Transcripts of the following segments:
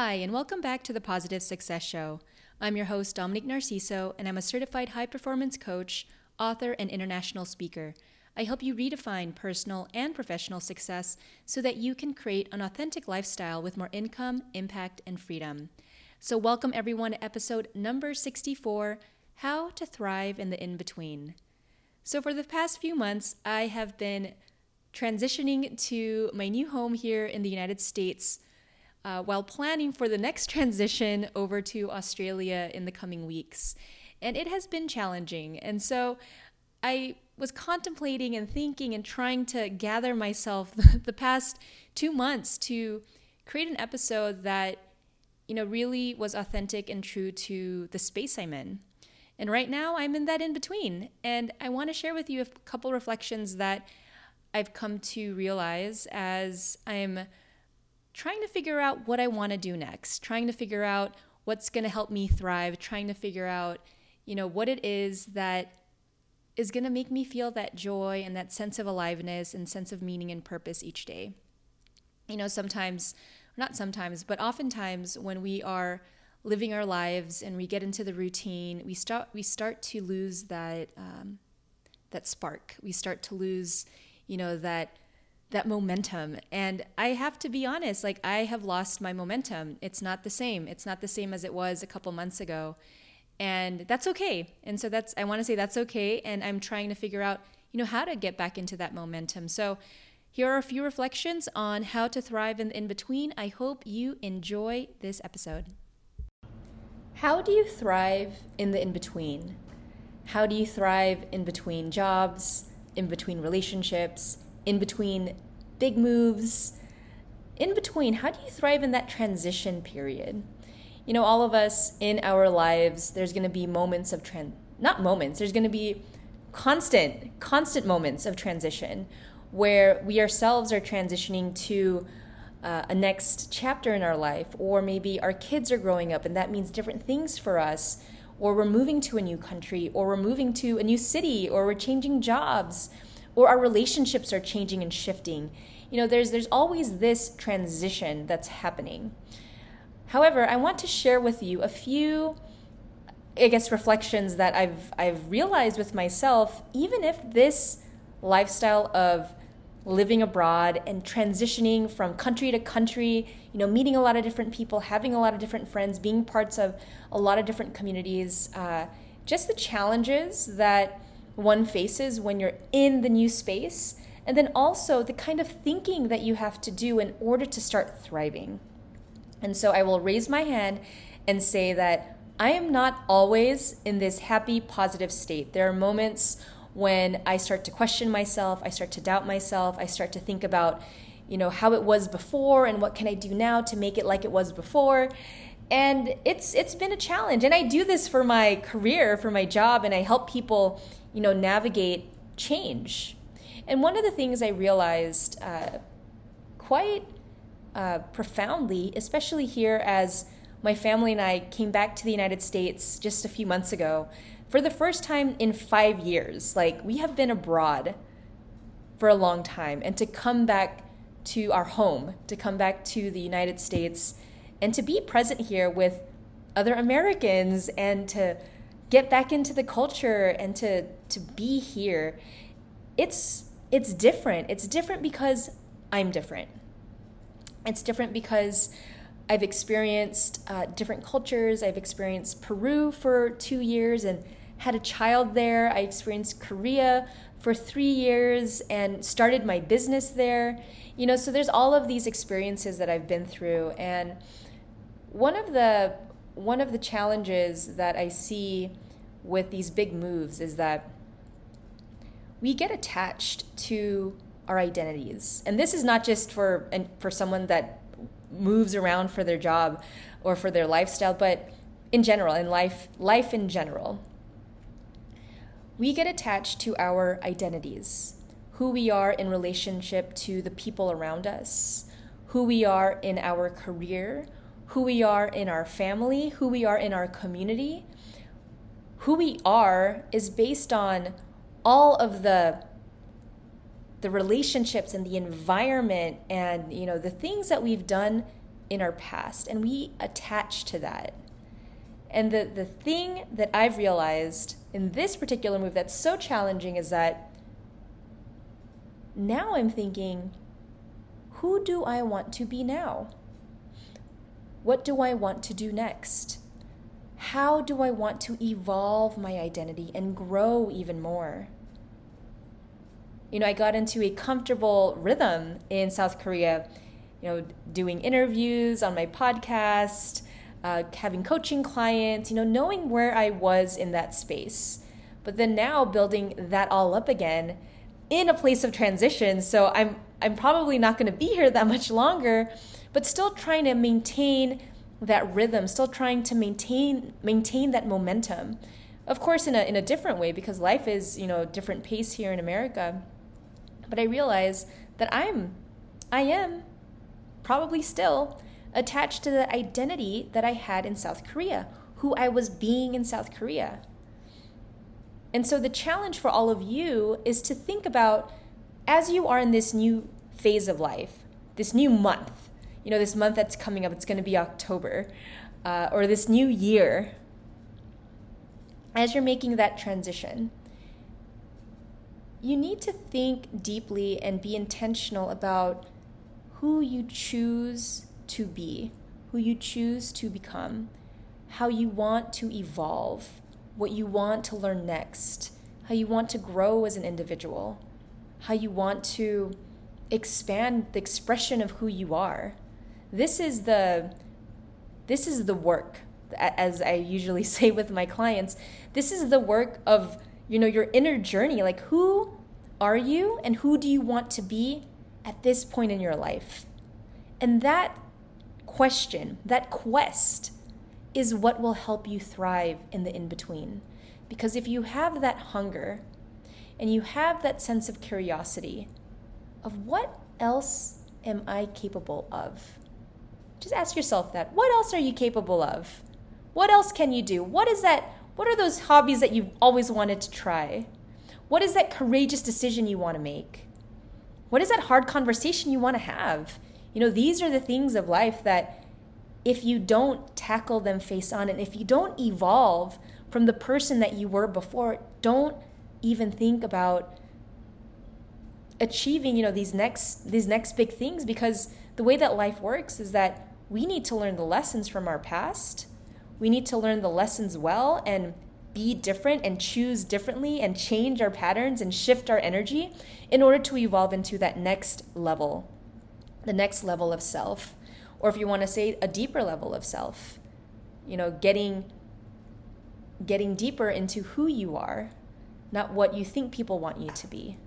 Hi, and welcome back to the Positive Success Show. I'm your host, Dominique Narciso, and I'm a certified high performance coach, author, and international speaker. I help you redefine personal and professional success so that you can create an authentic lifestyle with more income, impact, and freedom. So, welcome everyone to episode number 64 How to Thrive in the In Between. So, for the past few months, I have been transitioning to my new home here in the United States uh, while planning for the next transition over to Australia in the coming weeks. And it has been challenging. And so I was contemplating and thinking and trying to gather myself the past two months to create an episode that you know really was authentic and true to the space I'm in. And right now I'm in that in between. And I want to share with you a couple reflections that I've come to realize as I'm trying to figure out what I want to do next, trying to figure out what's going to help me thrive, trying to figure out, you know, what it is that is going to make me feel that joy and that sense of aliveness and sense of meaning and purpose each day. You know, sometimes, not sometimes, but oftentimes when we are living our lives and we get into the routine, we start we start to lose that um, that spark. We start to lose, you know, that that momentum. And I have to be honest, like I have lost my momentum. It's not the same. It's not the same as it was a couple months ago. And that's okay. And so that's I want to say that's okay and I'm trying to figure out, you know, how to get back into that momentum. So here are a few reflections on how to thrive in the in between. I hope you enjoy this episode. How do you thrive in the in between? How do you thrive in between jobs, in between relationships, in between big moves, in between, how do you thrive in that transition period? You know, all of us in our lives, there's going to be moments of trend, not moments, there's going to be constant, constant moments of transition where we ourselves are transitioning to uh, a next chapter in our life, or maybe our kids are growing up and that means different things for us, or we're moving to a new country, or we're moving to a new city, or we're changing jobs or our relationships are changing and shifting. You know, there's there's always this transition that's happening. However, I want to share with you a few I guess reflections that I've I've realized with myself even if this lifestyle of living abroad and transitioning from country to country, you know, meeting a lot of different people, having a lot of different friends, being parts of a lot of different communities, uh, just the challenges that one faces when you're in the new space, and then also the kind of thinking that you have to do in order to start thriving. And so I will raise my hand and say that I am not always in this happy, positive state. There are moments when I start to question myself, I start to doubt myself, I start to think about, you know, how it was before and what can I do now to make it like it was before and it's it's been a challenge and i do this for my career for my job and i help people you know, navigate change. And one of the things I realized uh, quite uh, profoundly, especially here as my family and I came back to the United States just a few months ago, for the first time in five years. Like, we have been abroad for a long time, and to come back to our home, to come back to the United States, and to be present here with other Americans and to get back into the culture and to to be here it's it's different. It's different because i'm different. It's different because i've experienced uh, different cultures. I've experienced peru for two years and had a child there. I experienced korea for three years and started my business there. You know so there's all of these experiences that i've been through and one of the one of the challenges that I see with these big moves is that we get attached to our identities. And this is not just for and for someone that moves around for their job or for their lifestyle, but in general, in life, life in general. We get attached to our identities, who we are in relationship to the people around us, who we are in our career, who we are in our family, who we are in our community. Who we are is based on all of the the relationships and the environment and you know the things that we've done in our past and we attach to that. And the, the thing that I've realized in this particular move that's so challenging is that now I'm thinking, who do I want to be now? What do I want to do next? How do I want to evolve my identity and grow even more? You know, I got into a comfortable rhythm in South Korea, you know, doing interviews on my podcast, uh, having coaching clients, you know, knowing where I was in that space. But then now building that all up again in a place of transition. So I'm I'm probably not going to be here that much longer, but still trying to maintain that rhythm, still trying to maintain maintain that momentum. Of course in a in a different way because life is, you know, different pace here in America. But I realize that I'm I am probably still attached to the identity that I had in South Korea, who I was being in South Korea. And so the challenge for all of you is to think about as you are in this new phase of life, this new month, you know, this month that's coming up, it's going to be October, uh, or this new year, as you're making that transition, you need to think deeply and be intentional about who you choose to be, who you choose to become, how you want to evolve, what you want to learn next, how you want to grow as an individual, how you want to expand the expression of who you are. This is the this is the work as I usually say with my clients. This is the work of you know your inner journey like who are you and who do you want to be at this point in your life? And that question, that quest, is what will help you thrive in the in between. Because if you have that hunger and you have that sense of curiosity of what else am I capable of? Just ask yourself that. What else are you capable of? What else can you do? What is that? What are those hobbies that you've always wanted to try? What is that courageous decision you want to make? What is that hard conversation you want to have? You know, these are the things of life that if you don't tackle them face on and if you don't evolve from the person that you were before, don't even think about achieving, you know, these next these next big things because the way that life works is that we need to learn the lessons from our past. We need to learn the lessons well and be different and choose differently and change our patterns and shift our energy in order to evolve into that next level the next level of self, or if you want to say a deeper level of self, you know, getting getting deeper into who you are, not what you think people want you to be.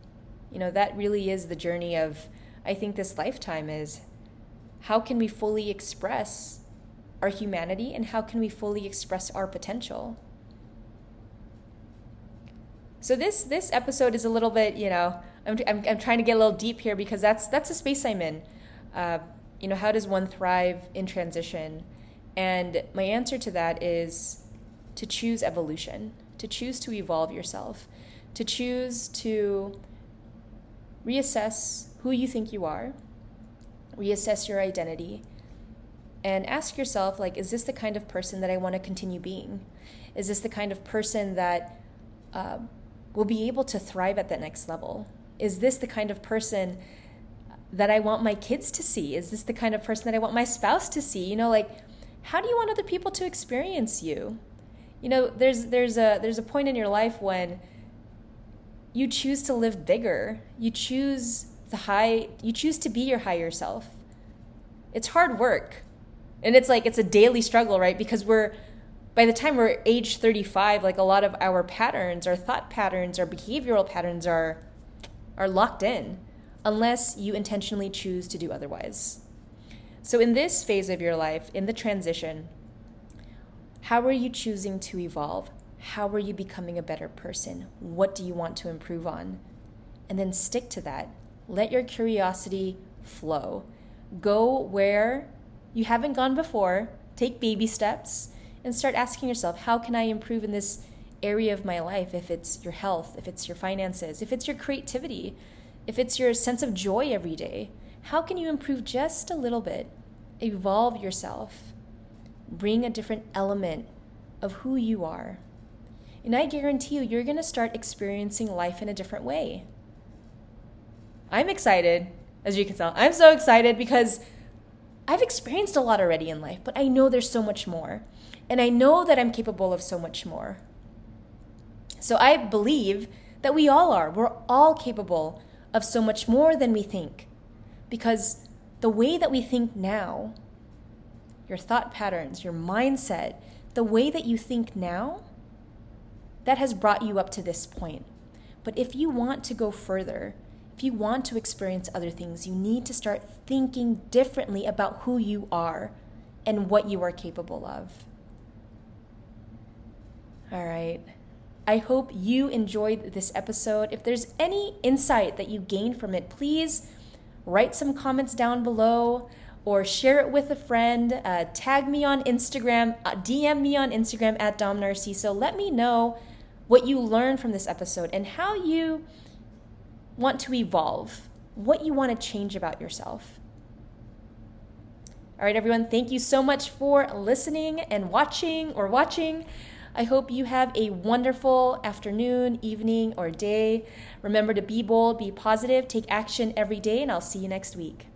You know, that really is the journey of I think this lifetime is how can we fully express our humanity and how can we fully express our potential? So this this episode is a little bit, you know, I'm, I'm, I'm trying to get a little deep here because that's that's the space I'm in uh, you know, how does one thrive in transition? And my answer to that is to choose evolution, to choose to evolve yourself, to choose to reassess who you think you are, reassess your identity, and ask yourself like is this the kind of person that I want to continue being? Is this the kind of person that uh, will be able to thrive at that next level? Is this the kind of person that I want my kids to see? Is this the kind of person that I want my spouse to see? You know, like how do you want other people to experience you? You know, there's there's a there's a point in your life when you choose to live bigger. You choose the high you choose to be your higher self. It's hard work. And it's like it's a daily struggle, right? Because we're by the time we're age 35, like a lot of our patterns, our thought patterns, our behavioral patterns are are locked in unless you intentionally choose to do otherwise. So, in this phase of your life, in the transition, how are you choosing to evolve? How are you becoming a better person? What do you want to improve on? And then stick to that. Let your curiosity flow. Go where you haven't gone before, take baby steps, and start asking yourself, how can I improve in this area of my life? If it's your health, if it's your finances, if it's your creativity, if it's your sense of joy every day, how can you improve just a little bit evolve yourself, bring a different element of who you are. And I guarantee you, you're going to start experiencing life in a different way. I'm excited, as you can tell. I'm so excited because I've experienced a lot already in life, but I know there's so much more. And I know that I'm capable of so much more. So I believe that we all are. We're all capable of so much more than we think. Because the way that we think now, your thought patterns, your mindset, the way that you think now, that has brought you up to this point. But if you want to go further, if you want to experience other things, you need to start thinking differently about who you are and what you are capable of. All right. I hope you enjoyed this episode. If there's any insight that you gained from it, please write some comments down below or share it with a friend. Uh, tag me on Instagram, uh, DM me on Instagram at Dom Narciso. Let me know what you learned from this episode and how you want to evolve, what you want to change about yourself. All right, everyone, thank you so much for listening and watching or watching. I hope you have a wonderful afternoon, evening, or day. Remember to be bold, be positive, take action every day, and I'll see you next week.